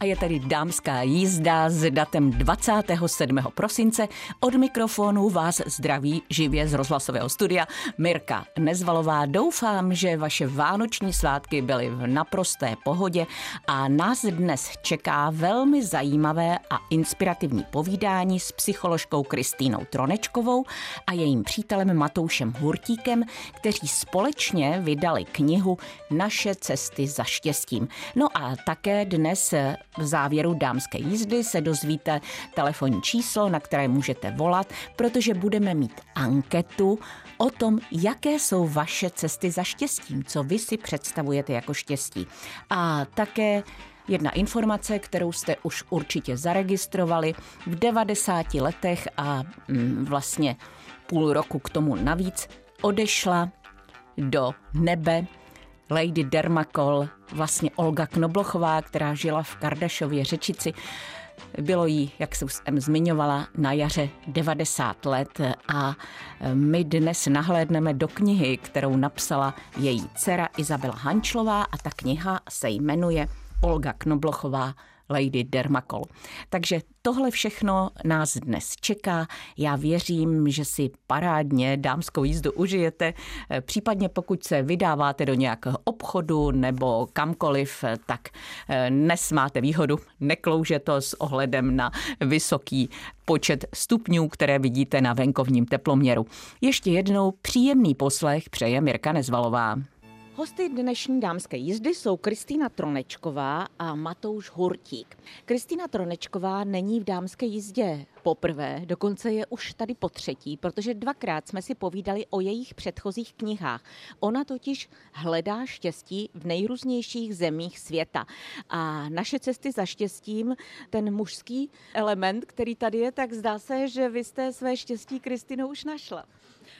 A je tady dámská jízda s datem 27. prosince. Od mikrofonu vás zdraví živě z rozhlasového studia Mirka Nezvalová. Doufám, že vaše vánoční svátky byly v naprosté pohodě a nás dnes čeká velmi zajímavé a inspirativní povídání s psycholožkou Kristýnou Tronečkovou a jejím přítelem Matoušem Hurtíkem, kteří společně vydali knihu Naše cesty za štěstím. No a také dnes v závěru dámské jízdy se dozvíte telefonní číslo, na které můžete volat, protože budeme mít anketu o tom, jaké jsou vaše cesty za štěstím, co vy si představujete jako štěstí. A také Jedna informace, kterou jste už určitě zaregistrovali v 90 letech a mm, vlastně půl roku k tomu navíc odešla do nebe Lady Dermakol, vlastně Olga Knoblochová, která žila v Kardašově řečici. Bylo jí, jak jsem zmiňovala, na jaře 90 let a my dnes nahlédneme do knihy, kterou napsala její dcera Izabela Hančlová a ta kniha se jmenuje Olga Knoblochová Lady Dermakol. Takže tohle všechno nás dnes čeká. Já věřím, že si parádně dámskou jízdu užijete. Případně pokud se vydáváte do nějakého obchodu nebo kamkoliv, tak eh, dnes máte výhodu. Neklouže to s ohledem na vysoký počet stupňů, které vidíte na venkovním teploměru. Ještě jednou příjemný poslech přeje Mirka Nezvalová. Hosty dnešní dámské jízdy jsou Kristýna Tronečková a Matouš Hurtík. Kristýna Tronečková není v dámské jízdě poprvé, dokonce je už tady po třetí, protože dvakrát jsme si povídali o jejich předchozích knihách. Ona totiž hledá štěstí v nejrůznějších zemích světa. A naše cesty za štěstím, ten mužský element, který tady je, tak zdá se, že vy jste své štěstí Kristýnou už našla.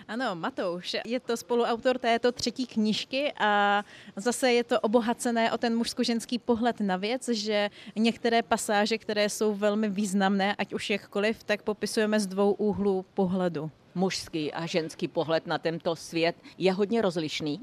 Ano, Matouš je to spoluautor této třetí knížky a zase je to obohacené o ten mužsko-ženský pohled na věc, že některé pasáže, které jsou velmi významné, ať už jakkoliv, tak popisujeme z dvou úhlů pohledu. Mužský a ženský pohled na tento svět je hodně rozlišný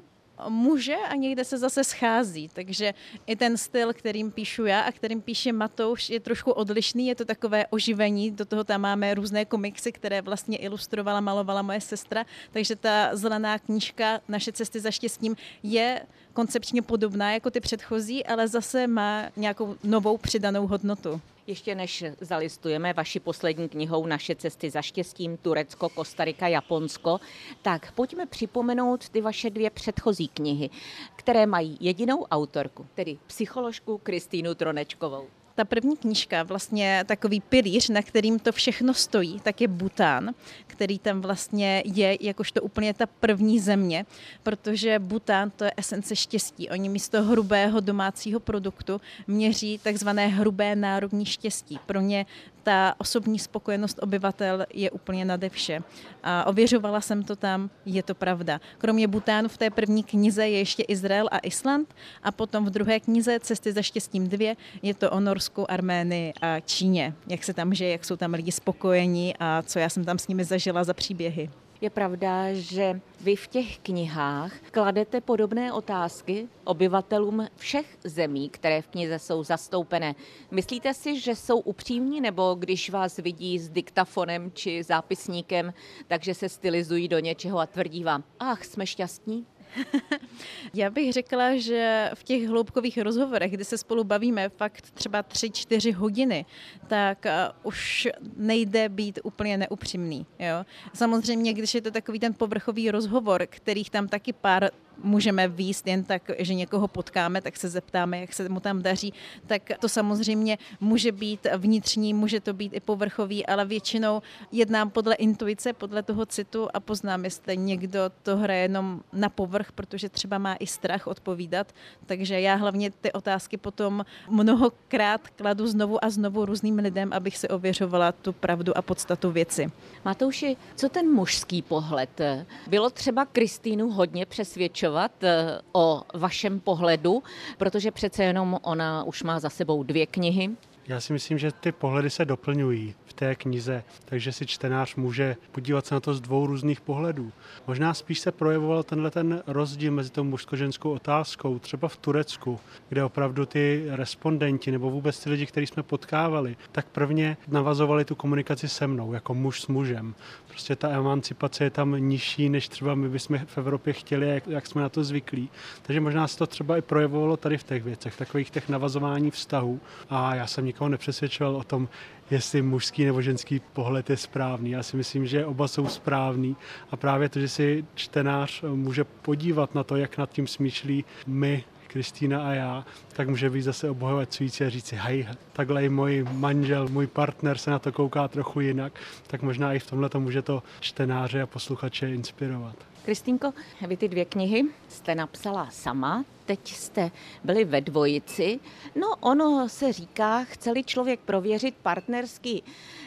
může a někde se zase schází. Takže i ten styl, kterým píšu já a kterým píše Matouš, je trošku odlišný. Je to takové oživení. Do toho tam máme různé komiksy, které vlastně ilustrovala, malovala moje sestra. Takže ta zelená knížka Naše cesty za štěstím je koncepčně podobná jako ty předchozí, ale zase má nějakou novou přidanou hodnotu. Ještě než zalistujeme vaši poslední knihou Naše cesty za štěstím, Turecko, Kostarika, Japonsko, tak pojďme připomenout ty vaše dvě předchozí knihy, které mají jedinou autorku, tedy psycholožku Kristýnu Tronečkovou. Ta první knížka, vlastně takový pilíř, na kterým to všechno stojí, tak je Bután, který tam vlastně je jakožto úplně ta první země, protože Bután to je esence štěstí. Oni místo hrubého domácího produktu měří takzvané hrubé národní štěstí. Pro ně ta osobní spokojenost obyvatel je úplně nade vše. A ověřovala jsem to tam, je to pravda. Kromě Butánu v té první knize je ještě Izrael a Island a potom v druhé knize Cesty za štěstím dvě je to o Norsku, Arménii a Číně. Jak se tam žije, jak jsou tam lidi spokojení a co já jsem tam s nimi zažila za příběhy. Je pravda, že vy v těch knihách kladete podobné otázky obyvatelům všech zemí, které v knize jsou zastoupené. Myslíte si, že jsou upřímní, nebo když vás vidí s diktafonem či zápisníkem, takže se stylizují do něčeho a tvrdí vám, ach, jsme šťastní? Já bych řekla, že v těch hloubkových rozhovorech, kdy se spolu bavíme fakt třeba 3-4 hodiny, tak eh, už nejde být úplně neupřímný. Jo? Samozřejmě, když je to takový ten povrchový rozhovor, kterých tam taky pár můžeme výst jen tak, že někoho potkáme, tak se zeptáme, jak se mu tam daří, tak to samozřejmě může být vnitřní, může to být i povrchový, ale většinou jednám podle intuice, podle toho citu a poznám, jestli někdo to hraje jenom na povrch, protože třeba má i strach odpovídat, takže já hlavně ty otázky potom mnohokrát kladu znovu a znovu různým lidem, abych si ověřovala tu pravdu a podstatu věci. Matouši, co ten mužský pohled? Bylo třeba Kristýnu hodně přesvědčovat pokračovat eh, o vašem pohledu, protože přece jenom ona už má za sebou dvě knihy, Já si myslím, že ty pohledy se doplňují v té knize, takže si čtenář může podívat se na to z dvou různých pohledů. Možná spíš se projevoval tenhle ten rozdíl mezi tou mužsko-ženskou otázkou, třeba v Turecku, kde opravdu ty respondenti nebo vůbec ty lidi, který jsme potkávali, tak prvně navazovali tu komunikaci se mnou, jako muž s mužem. Prostě ta emancipace je tam nižší, než třeba my bychom v Evropě chtěli, jak, jak jsme na to zvyklí. Takže možná se to třeba i projevovalo tady v těch věcech, takových těch navazování vztahů. A já jsem nikoho nepřesvědčoval o tom, jestli mužský nebo ženský pohled je správný. Já si myslím, že oba jsou správný a právě to, že si čtenář může podívat na to, jak nad tím smýšlí my, Kristýna a já, tak může být zase obohacující a říct si, hej, takhle i můj manžel, můj partner se na to kouká trochu jinak, tak možná i v tomhle to může to čtenáře a posluchače inspirovat. Kristýnko, vy ty dvě knihy jste napsala sama, teď jste byli ve dvojici. No ono se říká, chceli člověk prověřit partnerský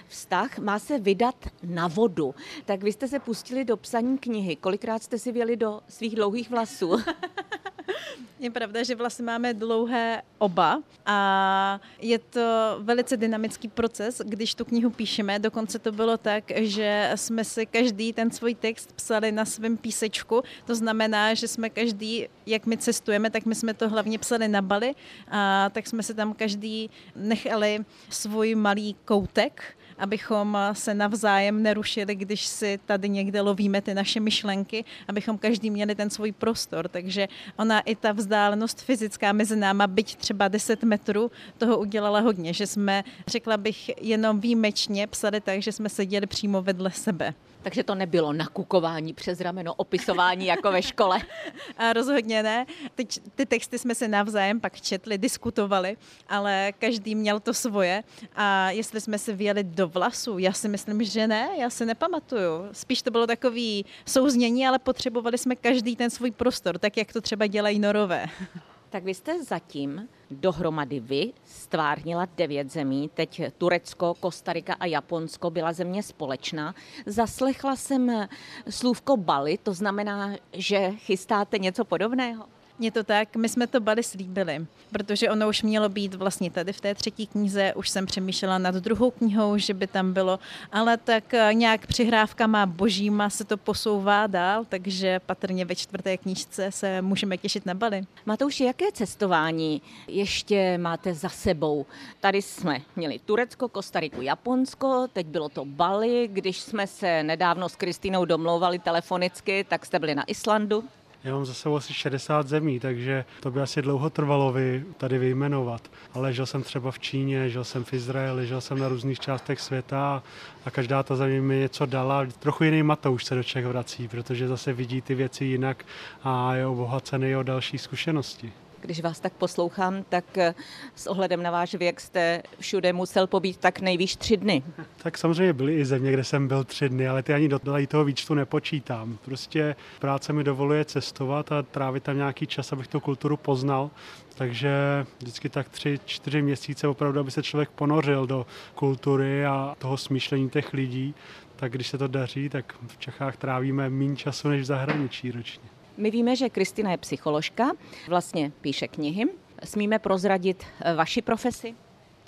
vztah, má se vydat na vodu. Tak vy jste se pustili do psaní knihy. Kolikrát jste si věli do svých dlouhých vlasů? Je pravda, že vlastně máme dlouhé oba a je to velice dynamický proces, když tu knihu píšeme. Dokonce to bylo tak, že jsme si každý ten svůj text psali na svém písečku. To znamená, že jsme každý, jak my cestujeme, tak my jsme to hlavně psali na Bali, a tak jsme si tam každý nechali svůj malý koutek abychom se navzájem nerušili, když si tady někde lovíme ty naše myšlenky, abychom každý měli ten svůj prostor. Takže ona i ta vzdálenost fyzická mezi náma, byť třeba 10 metrů, toho udělala hodně, že jsme, řekla bych, jenom výjimečně psali tak, že jsme seděli přímo vedle sebe. Takže to nebylo nakukování přes rameno, opisování jako ve škole. A rozhodně ne. Teď ty texty jsme se navzájem pak četli, diskutovali, ale každý měl to svoje. A jestli jsme se vyjeli do vlasu, já si myslím, že ne, já si nepamatuju. Spíš to bylo takový souznění, ale potřebovali jsme každý ten svůj prostor, tak jak to třeba dělají norové. Tak vy jste zatím dohromady vy stvárnila devět zemí, teď Turecko, Kostarika a Japonsko byla země společná. Zaslechla jsem slůvko Bali, to znamená, že chystáte něco podobného? Je to tak, my jsme to Bali slíbili, protože ono už mělo být vlastně tady v té třetí knize, už jsem přemýšlela nad druhou knihou, že by tam bylo, ale tak eh, nějak přihrávkama božíma se to posouvá dál, takže patrně ve čtvrté knížce se můžeme těšit na Bali. Matouši, jaké cestování ještě máte za sebou? Tady jsme měli Turecko, Kostariku, Japonsko, teď bylo to Bali, když jsme se nedávno s Kristýnou domlouvali telefonicky, tak jste byli na Islandu. Já mám za sebou asi 60 zemí, takže to by asi dlouho trvalo vy tady vyjmenovat. Ale žil jsem třeba v Číně, žil jsem v Izraeli, žil jsem na různých částech světa a každá ta země mi něco dala. Trochu jiný Matouš se do Čech vrací, protože zase vidí ty věci jinak a je obohacený o další zkušenosti. Když vás tak poslouchám, tak eh, s ohledem na váš věk jste všude musel pobít tak nejvýš tři dny. Tak samozřejmě byly i země, kde jsem byl tři dny, ale ty ani do toho výčtu nepočítám. Prostě práce mi dovoluje cestovat a trávit tam nějaký čas, abych tu kulturu poznal. Takže vždycky tak tři, čtyři měsíce opravdu, aby se člověk ponořil do kultury a toho smýšlení těch lidí. Tak když se to daří, tak v Čechách trávíme méně času než v zahraničí ročně. My víme, že Kristina je psycholožka, vlastně píše knihy. Smíme prozradit eh, vaši profesi?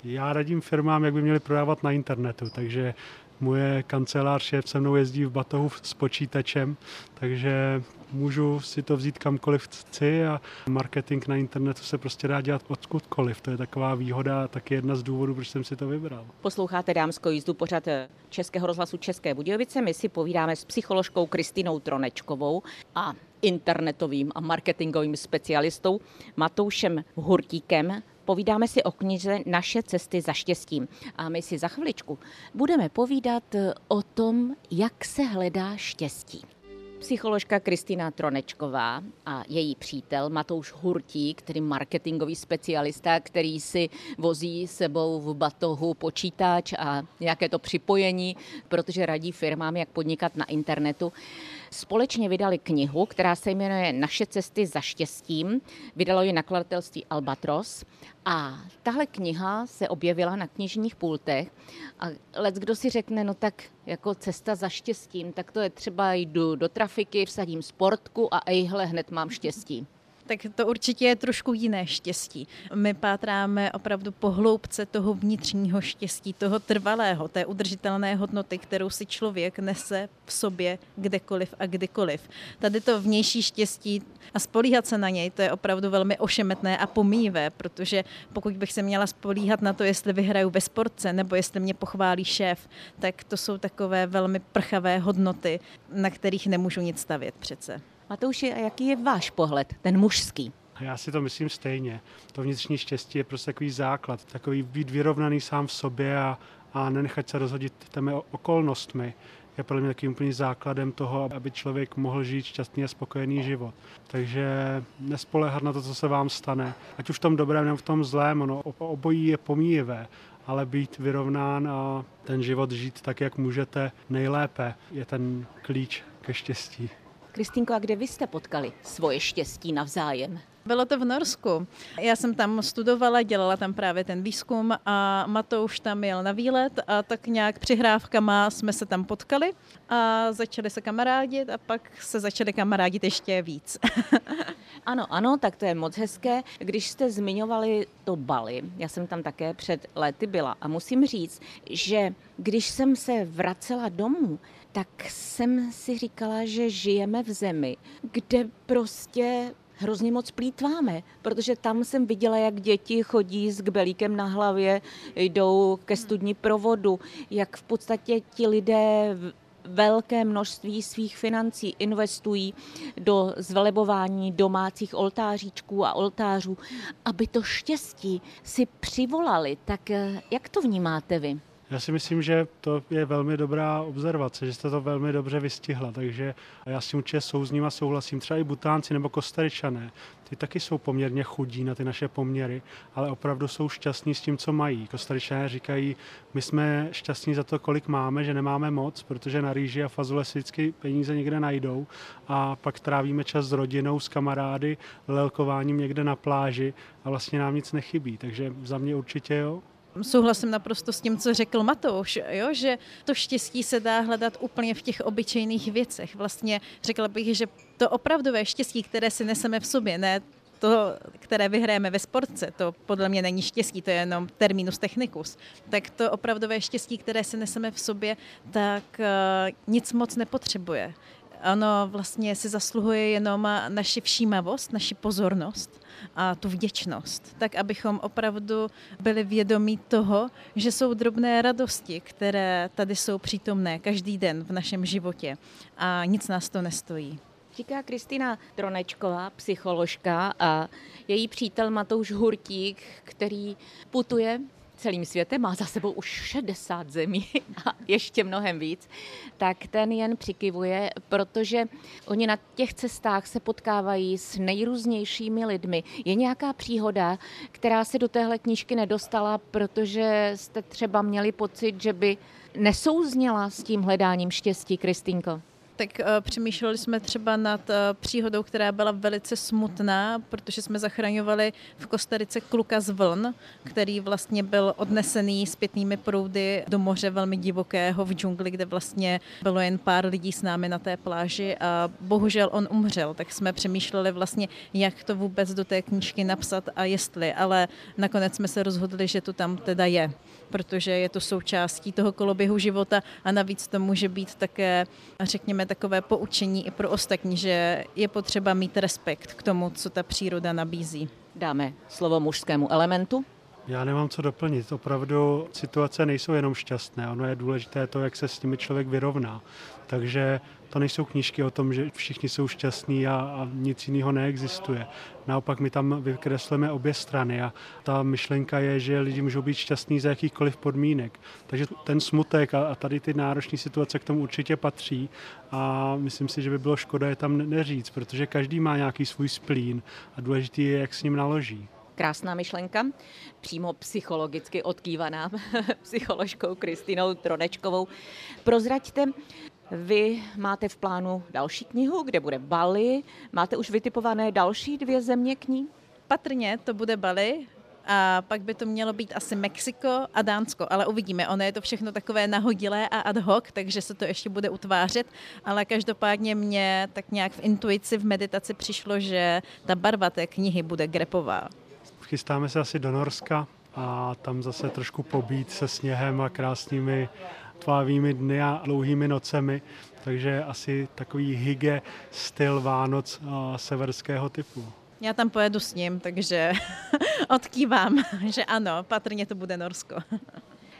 Já radím firmám, jak by měli prodávat na internetu, takže Moje kancelář šéf se mnou jezdí v batohu s počítačem, takže můžu si to vzít kamkoliv chci a marketing na internetu se prostě dá dělat odkudkoliv. To je taková výhoda a taky jedna z důvodů, proč jsem si to vybral. Posloucháte dámskou jízdu pořad Českého rozhlasu České Budějovice. My si povídáme s psycholožkou Kristinou Tronečkovou a internetovým a marketingovým specialistou Matoušem Hurtíkem. Povídáme si o knize Naše cesty za štěstím. A my si za chviličku budeme povídat o tom, jak se hledá štěstí. Psycholožka Kristýna Tronečková a její přítel Matouš Hurtí, který marketingový specialista, který si vozí sebou v batohu počítač a nějaké to připojení, protože radí firmám, jak podnikat na internetu. Společně vydali knihu, která se jmenuje Naše cesty za štěstím. Vydalo ji nakladatelství Albatros. A tahle kniha se objevila na knižních pultech a let kdo si řekne, no tak jako cesta za štěstím, tak to je třeba jdu do trafiky, vsadím sportku a ejhle, hned mám štěstí. Tak to určitě je trošku jiné štěstí. My pátráme opravdu po hloubce toho vnitřního štěstí, toho trvalého, té udržitelné hodnoty, kterou si člověk nese v sobě kdekoliv a kdykoliv. Tady to vnější štěstí a spolíhat se na něj, to je opravdu velmi ošemetné a pomíjivé, protože pokud bych se měla spolíhat na to, jestli vyhraju ve sportce nebo jestli mě pochválí šéf, tak to jsou takové velmi prchavé hodnoty, na kterých nemůžu nic stavět přece. Matouši, a jaký je váš pohled, ten mužský? Já si to myslím stejně. To vnitřní štěstí je prostě takový základ, takový být vyrovnaný sám v sobě a, a nenechat se rozhodit těmi okolnostmi je pro mě takým úplným základem toho, aby člověk mohl žít šťastný a spokojený život. Takže nespoléhat na to, co se vám stane. Ať už v tom dobrém nebo v tom zlém, ono obojí je pomíjivé, ale být vyrovnán a ten život žít tak, jak můžete nejlépe, je ten klíč ke štěstí. Kristýnko, a kde vy jste potkali svoje štěstí navzájem? Bylo to v Norsku. Já jsem tam studovala, dělala tam právě ten výzkum a Matouš tam jel na výlet a tak nějak přihrávkama jsme se tam potkali a začali se kamarádit a pak se začali kamarádit ještě víc. ano, ano, tak to je moc hezké. Když jste zmiňovali to Bali, já jsem tam také před lety byla a musím říct, že když jsem se vracela domů, tak jsem si říkala, že žijeme v zemi, kde prostě hrozně moc plítváme, protože tam jsem viděla, jak děti chodí s kbelíkem na hlavě, jdou ke studni provodu, jak v podstatě ti lidé velké množství svých financí investují do zvelebování domácích oltáříčků a oltářů, aby to štěstí si přivolali. Tak eh, jak to vnímáte vy? Já si myslím, že to je velmi dobrá observace, že jste to velmi dobře vystihla, takže já s tím určitě souzním a souhlasím. Třeba i Butánci nebo Kostaričané, ty taky jsou poměrně chudí na ty naše poměry, ale opravdu jsou šťastní s tím, co mají. Kostaričané říkají, my jsme šťastní za to, kolik máme, že nemáme moc, protože na rýži a fazole si vždycky peníze někde najdou a pak trávíme čas s rodinou, s kamarády, lelkováním někde na pláži a vlastně nám nic nechybí. Takže za mě určitě jo. Souhlasím naprosto s tím, co řekl Matouš, jo? že to štěstí se dá hledat úplně v těch obyčejných věcech. Vlastně řekla bych, že to opravdové štěstí, které si neseme v sobě, ne to, které vyhrajeme ve sportce, to podle mě není štěstí, to je jenom terminus technicus, tak to opravdové štěstí, které si neseme v sobě, tak uh, nic moc nepotřebuje. Ono vlastně si zasluhuje jenom naši všímavost, naši pozornost a tu vděčnost, tak abychom opravdu byli vědomí toho, že jsou drobné radosti, které tady jsou přítomné každý den v našem životě a nic nás to nestojí. Říká Kristýna Tronečková, psycholožka a její přítel Matouš Hurtík, který putuje celým světem, má za sebou už 60 zemí a ještě mnohem víc, tak ten jen přikivuje, protože oni na těch cestách se potkávají s nejrůznějšími lidmi. Je nějaká příhoda, která se do téhle knížky nedostala, protože jste třeba měli pocit, že by nesouzněla s tím hledáním štěstí, Kristýnko? Tak uh, přemýšleli jsme třeba nad uh, příhodou, která byla velice smutná, protože jsme zachraňovali v Kostarice kluka z vln, který vlastně byl odnesený zpětnými proudy do moře velmi divokého v džungli, kde vlastně bylo jen pár lidí s námi na té pláži a bohužel on umřel, tak jsme přemýšleli vlastně, jak to vůbec do té knížky napsat a jestli, ale nakonec jsme se rozhodli, že to tam teda je, protože je to součástí toho koloběhu života a navíc to může být také, řekněme, takové poučení i pro ostatní, že je potřeba mít respekt k tomu, co ta příroda nabízí. Dáme slovo mužskému elementu. Já nemám co doplnit. Opravdu situace nejsou jenom šťastné. Ono je důležité to, jak se s nimi člověk vyrovná. Takže to nejsou knížky o tom, že všichni jsou šťastní a, a nic jiného neexistuje. Naopak my tam vykreslíme obě strany a ta myšlenka je, že lidi můžou být šťastní za jakýchkoliv podmínek. Takže ten smutek a, a tady ty náročné situace k tomu určitě patří a myslím si, že by bylo škoda je tam neříct, protože každý má nějaký svůj splín a důležitý je, jak s ním naloží. Krásná myšlenka, přímo psychologicky odkývaná psycholožkou Kristinou Tronečkovou. Prozraďte, vy máte v plánu další knihu, kde bude Bali. Máte už vytipované další dvě země k ní? Patrně to bude Bali, a pak by to mělo být asi Mexiko a Dánsko, ale uvidíme. Ono je to všechno takové nahodilé a ad hoc, takže se to ještě bude utvářet, ale každopádně mě tak nějak v intuici, v meditaci přišlo, že ta barva té knihy bude grepová. Chystáme se asi do Norska a tam zase trošku pobít se sněhem a krásnými tvávými dny a dlouhými nocemi, takže asi takový hygge styl Vánoc severského typu. Já tam pojedu s ním, takže odkývám, že ano, patrně to bude Norsko.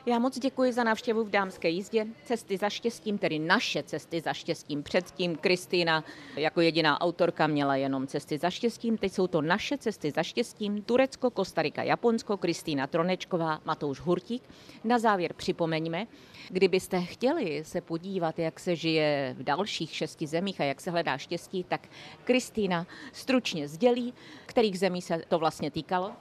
Já moc děkuji za návštěvu v dámské jízdě. Cesty za štěstím, tedy naše cesty za štěstím. Předtím Kristýna jako jediná autorka měla jenom cesty za štěstím. Teď jsou to naše cesty za štěstím. Turecko, Kostarika, Japonsko, Kristýna Tronečková, Matouš Hurtík. Na závěr připomeňme, kdybyste chtěli se podívat, jak se žije v dalších šesti zemích a jak se hledá štěstí, tak Kristýna stručně sdělí, kterých zemí se to vlastně týkalo.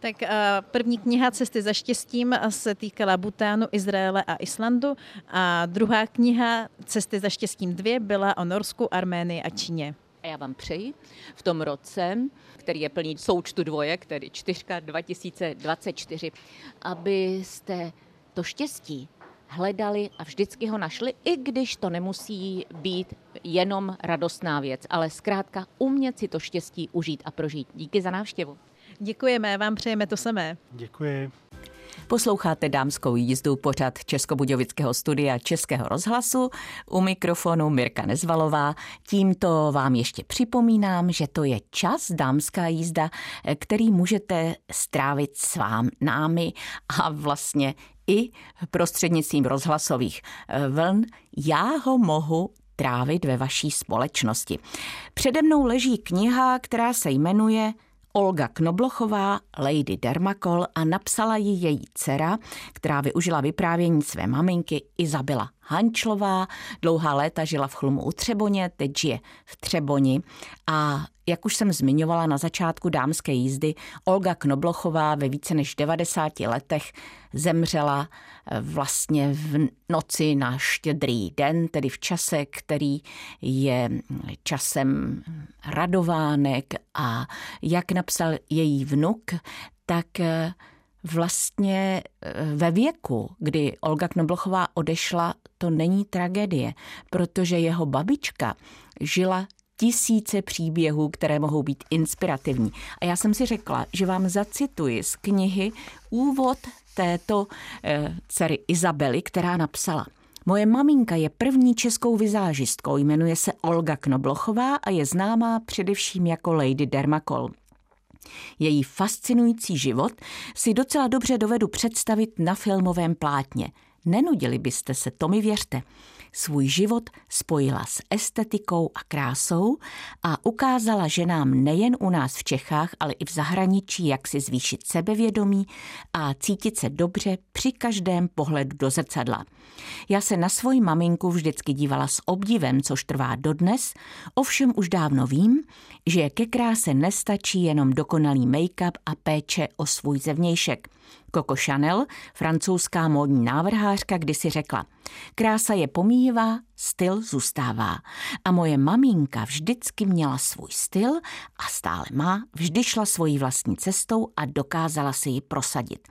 Tak eh, první kniha Cesty za štěstím se týkala Butánu, Izraele a Islandu a druhá kniha Cesty za štěstím 2 byla o Norsku, Arménii a Číně. A já vám přeji v tom roce, který je plný součtu dvojek, tedy čtyřka 2024, abyste to štěstí hledali a vždycky ho našli, i když to nemusí být jenom radostná věc, ale zkrátka umět si to štěstí užít a prožít. Díky za návštěvu. Děkujeme, vám přejeme to samé. Děkuji. Posloucháte dámskou jízdu pořad Českobudějovického studia Českého rozhlasu. U mikrofonu Mirka Nezvalová. Tímto vám ještě připomínám, že to je čas dámská jízda, který můžete strávit s vám námi a vlastně i prostřednictvím rozhlasových vln. Já ho mohu trávit ve vaší společnosti. Přede mnou leží kniha, která se jmenuje Olga Knoblochová, Lady Dermakol a napsala ji její dcera, která využila vyprávění své maminky Izabela Hančlová. Dlouhá léta žila v Chlumu u Třeboně, teď žije v Třeboni a jak už jsem zmiňovala na začátku dámské jízdy, Olga Knoblochová ve více než 90 letech zemřela eh, vlastně v noci na štědrý den, tedy v čase, který je časem radovánek a jak napsal její vnuk, tak eh, vlastně eh, ve věku, kdy Olga Knoblochová odešla, to není tragédie, protože jeho babička žila tisíce příběhů, které mohou být inspirativní. A já jsem si řekla, že vám zacituji z knihy úvod této e, dcery Izabely, která napsala. Moje maminka je první českou vizážistkou, jmenuje se Olga Knoblochová a je známá především jako Lady Dermakol. Její fascinující život si docela dobře dovedu představit na filmovém plátně. Nenudili byste se, to mi věřte. Svůj život spojila s estetikou a krásou a ukázala ženám nejen u nás v Čechách, ale i v zahraničí, jak si zvýšit sebevědomí a cítit se dobře při každém pohledu do zrcadla. Já se na svoji maminku vždycky dívala s obdivem, což trvá dodnes, ovšem už dávno vím, že ke kráse nestačí jenom dokonalý make-up a péče o svůj zevnějšek. Coco Chanel, francouzská módní návrhářka, kdysi řekla, krása je pomíjivá, styl zůstává. A moje maminka vždycky měla svůj styl a stále má, vždy šla svojí vlastní cestou a dokázala si ji prosadit.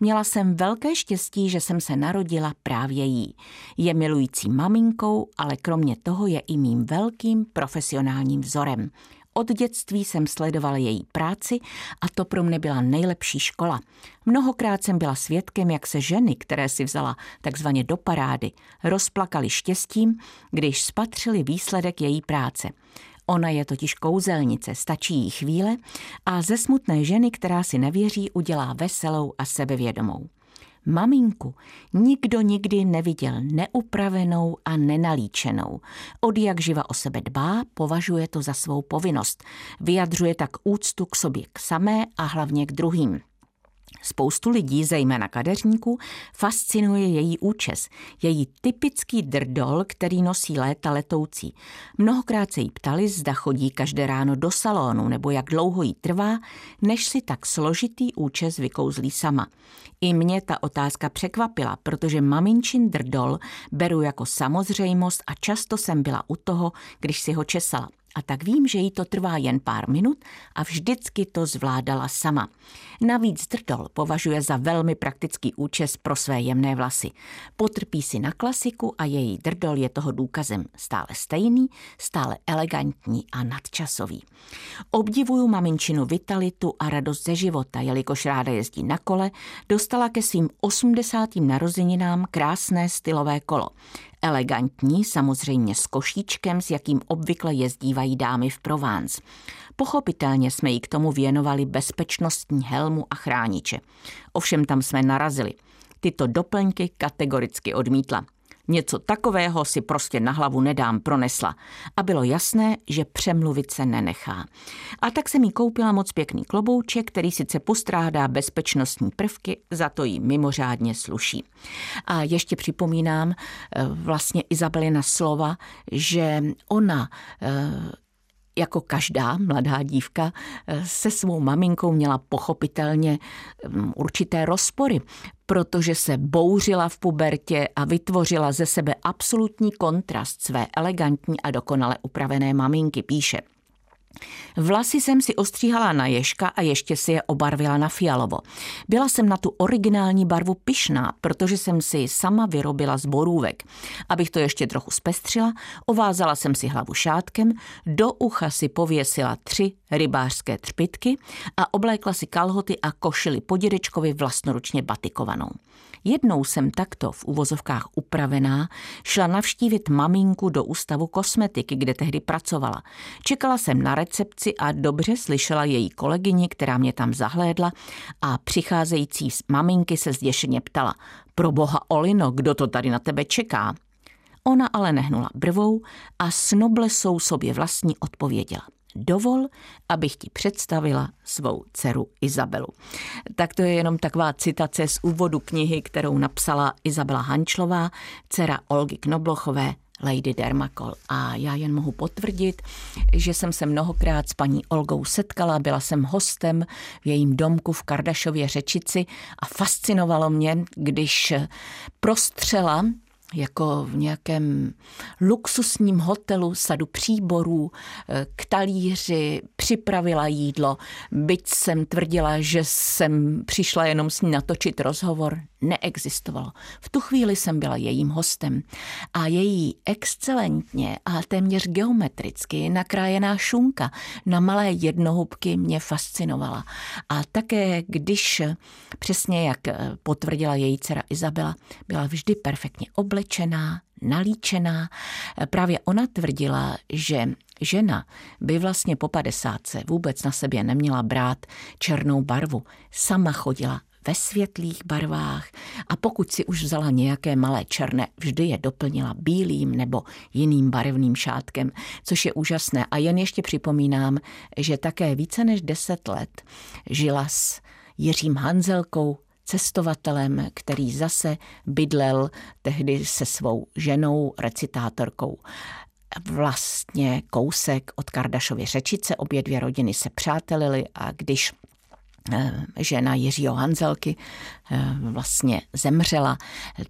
Měla jsem velké štěstí, že jsem se narodila právě jí. Je milující maminkou, ale kromě toho je i mým velkým profesionálním vzorem. Od dětství jsem sledoval její práci a to pro mne byla nejlepší škola. Mnohokrát jsem byla svědkem, jak se ženy, které si vzala takzvaně do parády, rozplakali štěstím, když spatřili výsledek její práce. Ona je totiž kouzelnice, stačí jí chvíle a ze smutné ženy, která si nevěří, udělá veselou a sebevědomou. Maminku nikdo nikdy neviděl neupravenou a nenalíčenou. Od jak živa o sebe dbá, považuje to za svou povinnost. Vyjadřuje tak úctu k sobě k samé a hlavně k druhým. Spoustu lidí, zejména kadeřníků, fascinuje její účes, její typický drdol, který nosí léta letoucí. Mnohokrát se jí ptali, zda chodí každé ráno do salonu nebo jak dlouho jí trvá, než si tak složitý účes vykouzlí sama. I mě ta otázka překvapila, protože maminčin drdol beru jako samozřejmost a často jsem byla u toho, když si ho česala a tak vím, že jí to trvá jen pár minut a vždycky to zvládala sama. Navíc drdol považuje za velmi praktický účes pro své jemné vlasy. Potrpí si na klasiku a její drdol je toho důkazem stále stejný, stále elegantní a nadčasový. Obdivuju maminčinu vitalitu a radost ze života, jelikož ráda jezdí na kole, dostala ke svým 80. narozeninám krásné stylové kolo. Elegantní, samozřejmě s košíčkem, s jakým obvykle jezdívají dámy v Provence. Pochopitelně jsme jí k tomu věnovali bezpečnostní helmu a chrániče. Ovšem tam jsme narazili. Tyto doplňky kategoricky odmítla. Něco takového si prostě na hlavu nedám, pronesla. A bylo jasné, že přemluvit se nenechá. A tak se mi koupila moc pěkný klobouček, který sice postrádá bezpečnostní prvky, za to jí mimořádně sluší. A ještě připomínám eh, vlastně Izabelina slova, že ona eh, jako každá mladá dívka eh, se svou maminkou měla pochopitelně mm, určité rozpory, protože se bouřila v pubertě a vytvořila ze sebe absolutní kontrast své elegantní a dokonale upravené maminky, píše. Vlasy jsem si ostříhala na ježka a ještě si je obarvila na fialovo. Byla jsem na tu originální barvu pyšná, protože jsem si sama vyrobila z borůvek. Abych to ještě trochu zpestřila, ovázala jsem si hlavu šátkem, do ucha si pověsila tři rybářské třpitky a oblékla si kalhoty a košili po dědečkovi vlastnoručně batikovanou. Jednou jsem takto v uvozovkách upravená šla navštívit maminku do ústavu kosmetiky, kde tehdy pracovala. Čekala jsem na recepci a dobře slyšela její kolegyni, která mě tam zahlédla a přicházející z maminky se zděšeně ptala. Pro boha Olino, kdo to tady na tebe čeká? Ona ale nehnula brvou a s noblesou sobě vlastní odpověděla dovol, abych ti představila svou dceru Izabelu. Tak to je jenom taková citace z úvodu knihy, kterou napsala Izabela Hančlová, dcera Olgy Knoblochové, Lady Dermakol. A já jen mohu potvrdit, že jsem se mnohokrát s paní Olgou setkala, byla jsem hostem v jejím domku v Kardašově řečici a fascinovalo mě, když prostřela jako v nějakém luxusním hotelu sadu příborů, eh, k talíři, připravila jídlo, byť jsem tvrdila, že jsem přišla jenom s ní natočit rozhovor, neexistovalo. V tu chvíli jsem byla jejím hostem a její excelentně a téměř geometricky nakrájená šunka na malé jednohubky mě fascinovala. A také, když přesně jak potvrdila její dcera Izabela, byla vždy perfektně oblečená, nalíčená. Právě ona tvrdila, že žena by vlastně po padesátce vůbec na sobě neměla brát černou barvu. Sama chodila ve světlých barvách a pokud si už vzala nějaké malé černé, vždy je doplnila bílým nebo jiným barevným šátkem, což je úžasné. A jen ještě připomínám, že také více než deset let žila s Jiřím Hanzelkou, cestovatelem, který zase bydlel tehdy se svou ženou, recitátorkou vlastně kousek od Kardašovy řečice. Obě dvě rodiny se přátelily a když Eh, žena Jiřího Hanzelky eh, vlastně zemřela,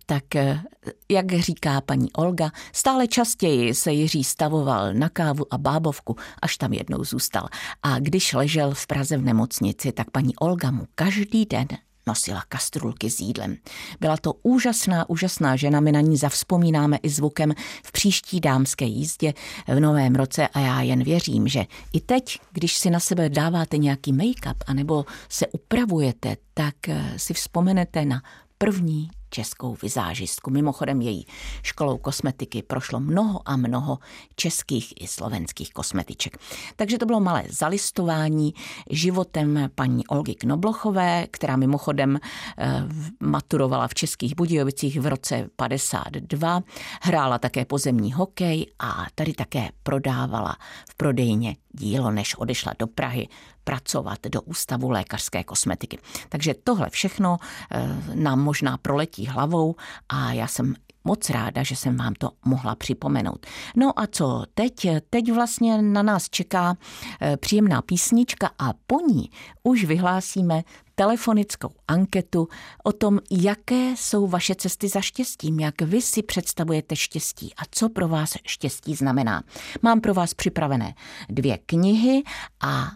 tak eh, jak říká paní Olga, stále častěji se Jiří stavoval na kávu a bábovku, až tam jednou zůstal. A když ležel v Praze v nemocnici, tak paní Olga mu každý den nosila kastrulky s jídlem. Byla to úžasná, úžasná žena, my na ní zavzpomínáme i zvukem v příští dámské jízdě v novém roce a já jen věřím, že i teď, když si na sebe dáváte nějaký make-up anebo se upravujete, tak eh, si vzpomenete na první českou vizážistku. Mimochodem její školou kosmetiky prošlo mnoho a mnoho českých i slovenských kosmetiček. Takže to bylo malé zalistování životem paní Olgy Knoblochové, která mimochodem eh, maturovala v Českých Budějovicích v roce 52, hrála také pozemní hokej a tady také prodávala v prodejně dílo, než odešla do Prahy pracovat do Ústavu lékařské kosmetiky. Takže tohle všechno eh, nám možná proletí hlavou a já jsem moc ráda, že jsem vám to mohla připomenout. No a co teď? Teď vlastně na nás čeká eh, příjemná písnička a po ní už vyhlásíme telefonickou anketu o tom, jaké jsou vaše cesty za štěstím, jak vy si představujete štěstí a co pro vás štěstí znamená. Mám pro vás připravené dvě knihy a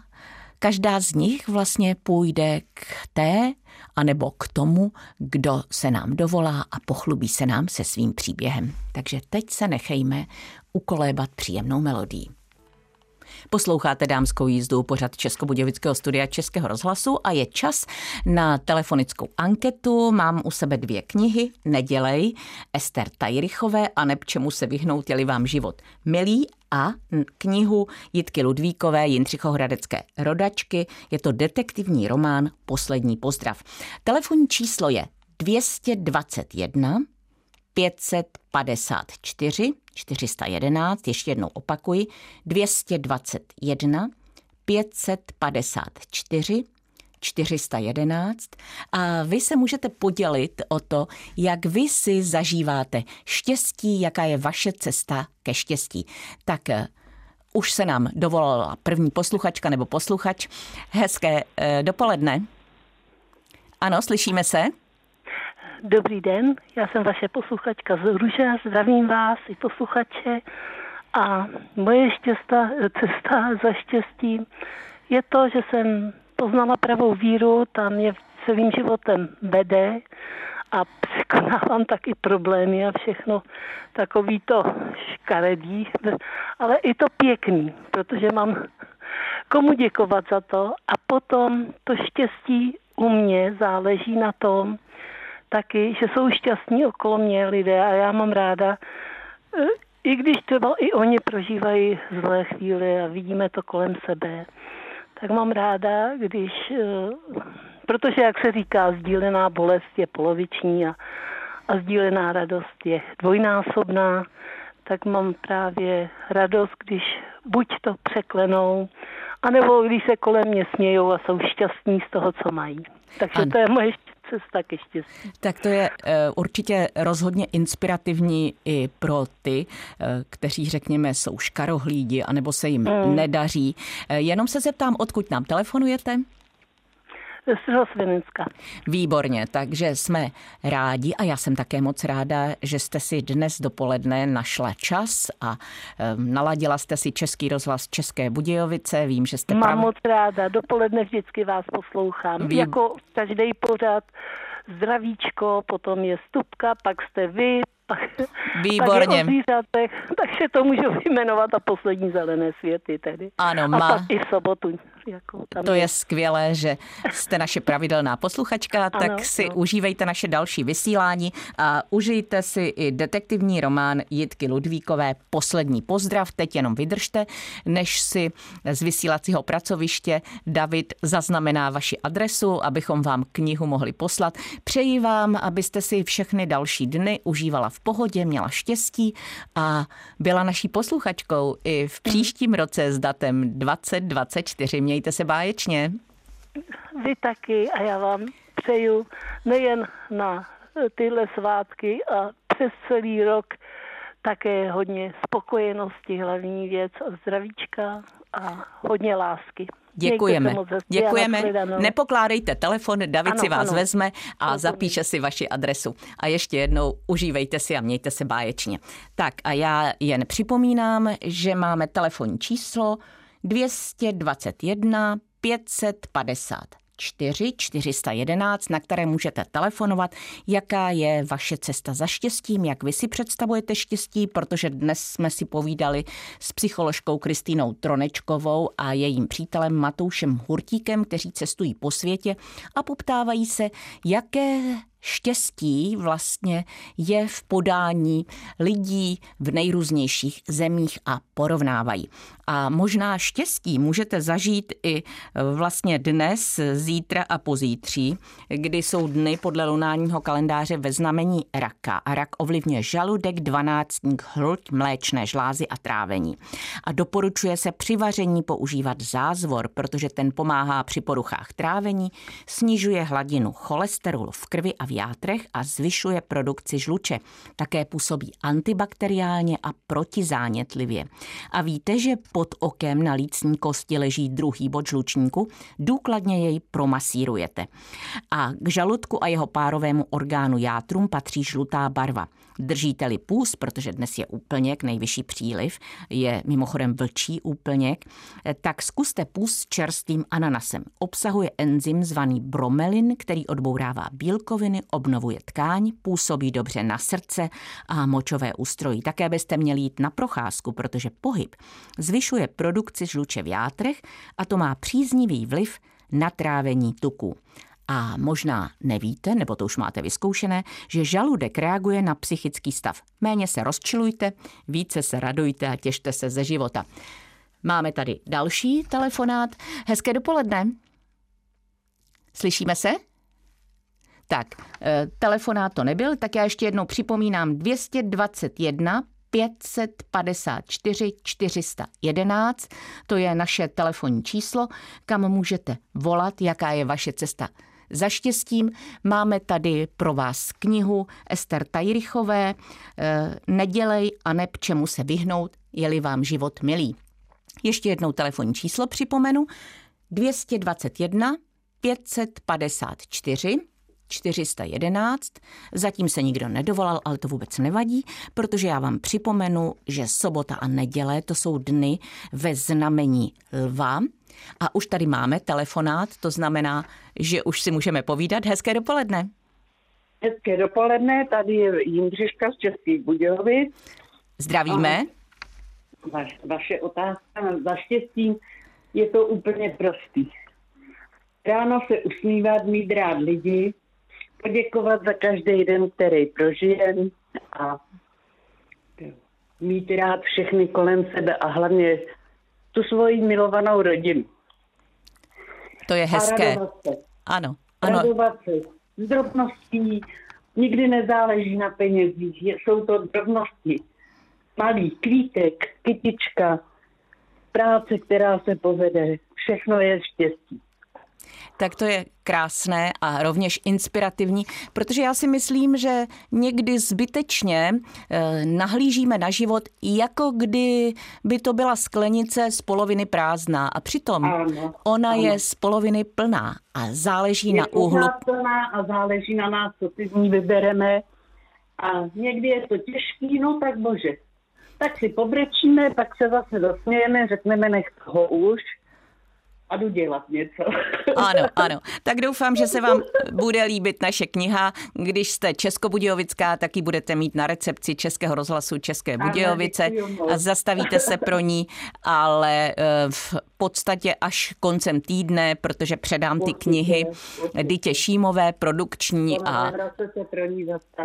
každá z nich vlastně půjde k té, anebo k tomu, kdo se nám dovolá a pochlubí se nám se svým příběhem. Takže teď se nechejme ukolébat příjemnou melodii. Posloucháte dámskou jízdu pořad Českobudějovického studia Českého rozhlasu a je čas na telefonickou anketu. Mám u sebe dvě knihy, Nedělej, Ester Tajrichové a neb čemu se vyhnout, je vám život milý a knihu Jitky Ludvíkové Jindřichohradecké rodačky. Je to detektivní román Poslední pozdrav. Telefonní číslo je 221 554 411, ještě jednou opakuji, 221 554 411 a vy se můžete podělit o to, jak vy si zažíváte štěstí, jaká je vaše cesta ke štěstí. Tak eh, už se nám dovolala první posluchačka nebo posluchač. Hezké eh, dopoledne. Ano, slyšíme se? Dobrý den, já jsem vaše posluchačka z Ruže, zdravím vás i posluchače. A moje štěsta, cesta za štěstím je to, že jsem poznala pravou víru, tam mě celým životem vede a překonávám taky problémy a všechno takový to škaredý, ale i to pěkný, protože mám komu děkovat za to. A potom to štěstí u mě záleží na tom, taky, že jsou šťastní okolo mě lidé a já mám ráda, eh, i když třeba i oni prožívají zlé chvíle a vidíme to kolem sebe, tak mám ráda, když, eh, protože jak se říká, sdílená bolest je poloviční a, a sdílená radost je dvojnásobná, tak mám právě radost, když buď to překlenou, anebo když se kolem mě smějou a jsou šťastní z toho, co mají. Takže ano. to je moje cesta ke štěstí. Tak to je eh, určitě rozhodně inspirativní i pro ty, eh, kteří řekněme jsou škarohlídi, anebo se jim mm. nedaří. Eh, jenom se zeptám, odkud nám telefonujete? Výborně, takže jsme rádi a já jsem také moc ráda, že jste si dnes dopoledne našla čas a um, naladila jste si Český rozhlas České Budějovice. Vím, že jste... Mám prav... moc ráda, dopoledne vždycky vás poslouchám. Vím. Jako každý pořád zdravíčko, potom je stupka, pak jste vy, Výborně. Tak takže to můžu vyjmenovat a poslední zelené světy tedy. Ano, má. A pak i sobotu. Jako tam to je. skvělé, že jste naše pravidelná posluchačka, ano, tak si no. užívejte naše další vysílání a užijte si i detektivní román Jitky Ludvíkové Poslední pozdrav. Teď jenom vydržte, než si z vysílacího pracoviště David zaznamená vaši adresu, abychom vám knihu mohli poslat. Přeji vám, abyste si všechny další dny užívala v pohodě, měla štěstí a byla naší posluchačkou i v příštím roce s datem 2024. Mějte se báječně. Vy taky a já vám přeju nejen na tyhle svátky a přes celý rok také hodně spokojenosti, hlavní věc a zdravíčka a hodně lásky. Děkujeme. Děkujeme. Nepokládejte telefon, David ano, si vás ano. vezme a ano. zapíše si vaši adresu. A ještě jednou užívejte si a mějte se báječně. Tak a já jen připomínám, že máme telefonní číslo 221 550 4 411, na které můžete telefonovat, jaká je vaše cesta za štěstím, jak vy si představujete štěstí, protože dnes jsme si povídali s psycholožkou Kristýnou Tronečkovou a jejím přítelem Matoušem Hurtíkem, kteří cestují po světě a poptávají se, jaké štěstí vlastně je v podání lidí v nejrůznějších zemích a porovnávají. A možná štěstí můžete zažít i vlastně dnes, zítra a pozítří, kdy jsou dny podle lunárního kalendáře ve znamení raka. A rak ovlivňuje žaludek, dvanáctník, hruď, mléčné žlázy a trávení. A doporučuje se při vaření používat zázvor, protože ten pomáhá při poruchách trávení, snižuje hladinu cholesterolu v krvi a játrech a zvyšuje produkci žluče. Také působí antibakteriálně a protizánětlivě. A víte, že pod okem na lícní kosti leží druhý bod žlučníku? Důkladně jej promasírujete. A k žaludku a jeho párovému orgánu játrum patří žlutá barva. Držíte-li půs, protože dnes je úplněk, nejvyšší příliv, je mimochodem vlčí úplněk, tak zkuste půs s čerstvým ananasem. Obsahuje enzym zvaný bromelin, který odbourává bílkoviny, obnovuje tkáň, působí dobře na srdce a močové ústrojí. Také byste měli jít na procházku, protože pohyb zvyšuje produkci žluče v játrech a to má příznivý vliv na trávení tuku. A možná nevíte, nebo to už máte vyzkoušené, že žaludek reaguje na psychický stav. Méně se rozčilujte, více se radujte a těšte se ze života. Máme tady další telefonát. Hezké dopoledne. Slyšíme se? Tak, eh, telefonát to nebyl, tak já ještě jednou připomínám 221 554 411. To je naše telefonní číslo, kam můžete volat, jaká je vaše cesta za štěstím. Máme tady pro vás knihu Ester Tajrichové eh, Nedělej a neb čemu se vyhnout, je-li vám život milý. Ještě jednou telefonní číslo připomenu 221 554 411. Zatím se nikdo nedovolal, ale to vůbec nevadí, protože já vám připomenu, že sobota a neděle to jsou dny ve znamení lva. A už tady máme telefonát, to znamená, že už si můžeme povídat. Hezké dopoledne. Hezké dopoledne, tady je Jindřiška z Českých Budějovic. Zdravíme. Va, vaše otázka za štěstí je to úplně prostý. Ráno se usmívat, mít rád lidi, poděkovat za každý den, který prožijem a mít rád všechny kolem sebe a hlavně tu svoji milovanou rodinu. To je hezké. se. Ano, ano. Radovat se z drobností, nikdy nezáleží na penězích, jsou to drobnosti. Malý klítek, kytička, práce, která se povede, všechno je štěstí tak to je krásné a rovněž inspirativní, protože já si myslím, že někdy zbytečně eh, nahlížíme na život, jako kdy by to byla sklenice z poloviny prázdná a přitom ano, ona ano. je z poloviny plná a záleží je na úhlu. plná a záleží na nás, co si z ní vybereme a někdy je to těžký, no tak bože. Tak si pobrečíme, pak se zase zasmějeme, řekneme nech toho už a jdu dělat něco. Ano, ano. Tak doufám, že se vám bude líbit naše kniha. Když jste Českobudějovická, taky budete mít na recepci Českého rozhlasu České Budějovice a zastavíte se pro ní, ale eh, v podstatě až koncem týdne, protože předám ty knihy Dytě Šímové, produkční a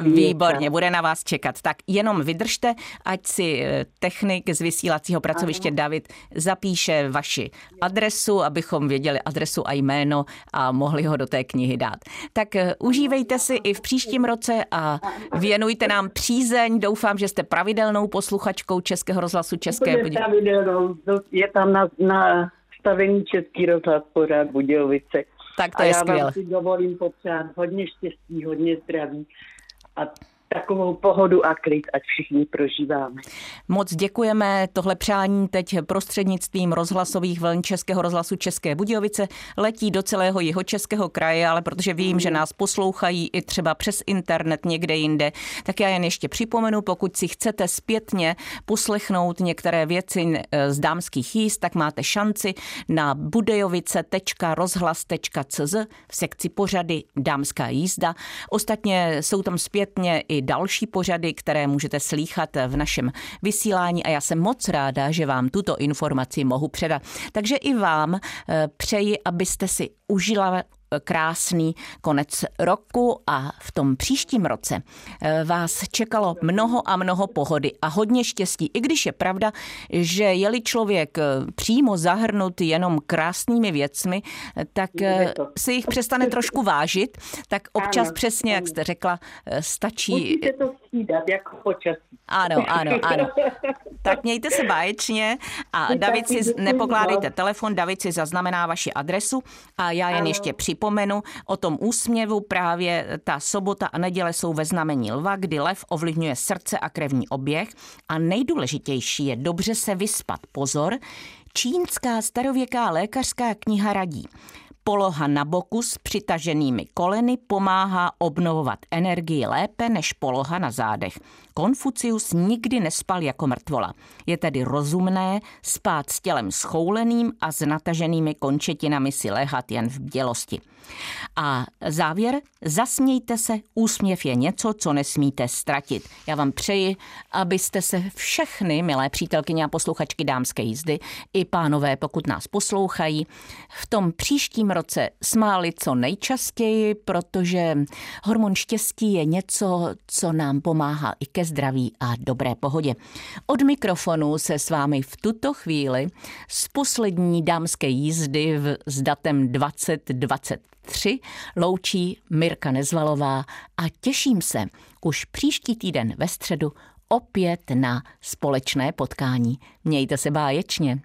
výborně, bude na vás čekat. Tak jenom vydržte, ať si eh, technik z vysílacího pracoviště David zapíše vaši adresu, abychom věděli adresu a jméno a mohli ho do té knihy dát. Tak eh, užívejte si i v příštím roce a věnujte nám přízeň. Doufám, že jste pravidelnou posluchačkou Českého rozhlasu České Pravidelnou, je tam na, na stavení Český rozhlas pořád Budějovice. Tak to a je já skvělé. vám si dovolím popřát hodně štěstí, hodně zdraví a takovou pohodu a klid, ať všichni prožíváme. Moc děkujeme. Tohle přání teď prostřednictvím rozhlasových vln Českého rozhlasu České Budějovice letí do celého jeho českého kraje, ale protože vím, že nás poslouchají i třeba přes internet někde jinde, tak já jen ještě připomenu, pokud si chcete zpětně poslechnout některé věci eh, z dámských jíst, tak máte šanci na budejovice.rozhlas.cz v sekci pořady Dámská jízda. Ostatně jsou tam zpětně i další pořady, které můžete slýchat v našem vysílání a já jsem moc ráda, že vám tuto informaci mohu předat. Takže i vám eh, přeji, abyste si užila krásný konec roku a v tom příštím roce eh, vás čekalo mnoho a mnoho pohody a hodně štěstí. I když je pravda, že je-li člověk eh, přímo zahrnut jenom krásnými věcmi, tak eh, si jich přestane trošku vážit, tak občas přesně, jak jste řekla, stačí... Musíte to střídat jako počasí. Ano, ano, ano. tak mějte se báječně a David si nepokládejte moc. telefon, David si zaznamená vaši adresu a já jen Ano. ještě připomenu o tom úsměvu právě ta sobota a neděle jsou ve znamení lva, kdy lev ovlivňuje srdce a krevní oběh a nejdůležitější je dobře se vyspat. Pozor, čínská starověká lékařská kniha radí. Poloha na boku s přitaženými koleny pomáhá obnovovat energii lépe než poloha na zádech. Konfucius nikdy nespal jako mrtvola. Je tedy rozumné spát s tělem schouleným a s nataženými končetinami si léhat jen v bdělosti. A závěr, zasmějte se, úsměv je něco, co nesmíte ztratit. Já vám přeji, abyste se všechny, milé přítelkyně a posluchačky dámské jízdy, i pánové, pokud nás poslouchají, v tom příštím roce smáli co nejčastěji, protože hormon štěstí je něco, co nám pomáhá i ke zdraví a dobré pohodě. Od mikrofonu se s vámi v tuto chvíli z poslední dámské jízdy v, s datem 2023 loučí Mirka Nezvalová a těším se už příští týden ve středu opět na společné potkání. Mějte se báječně.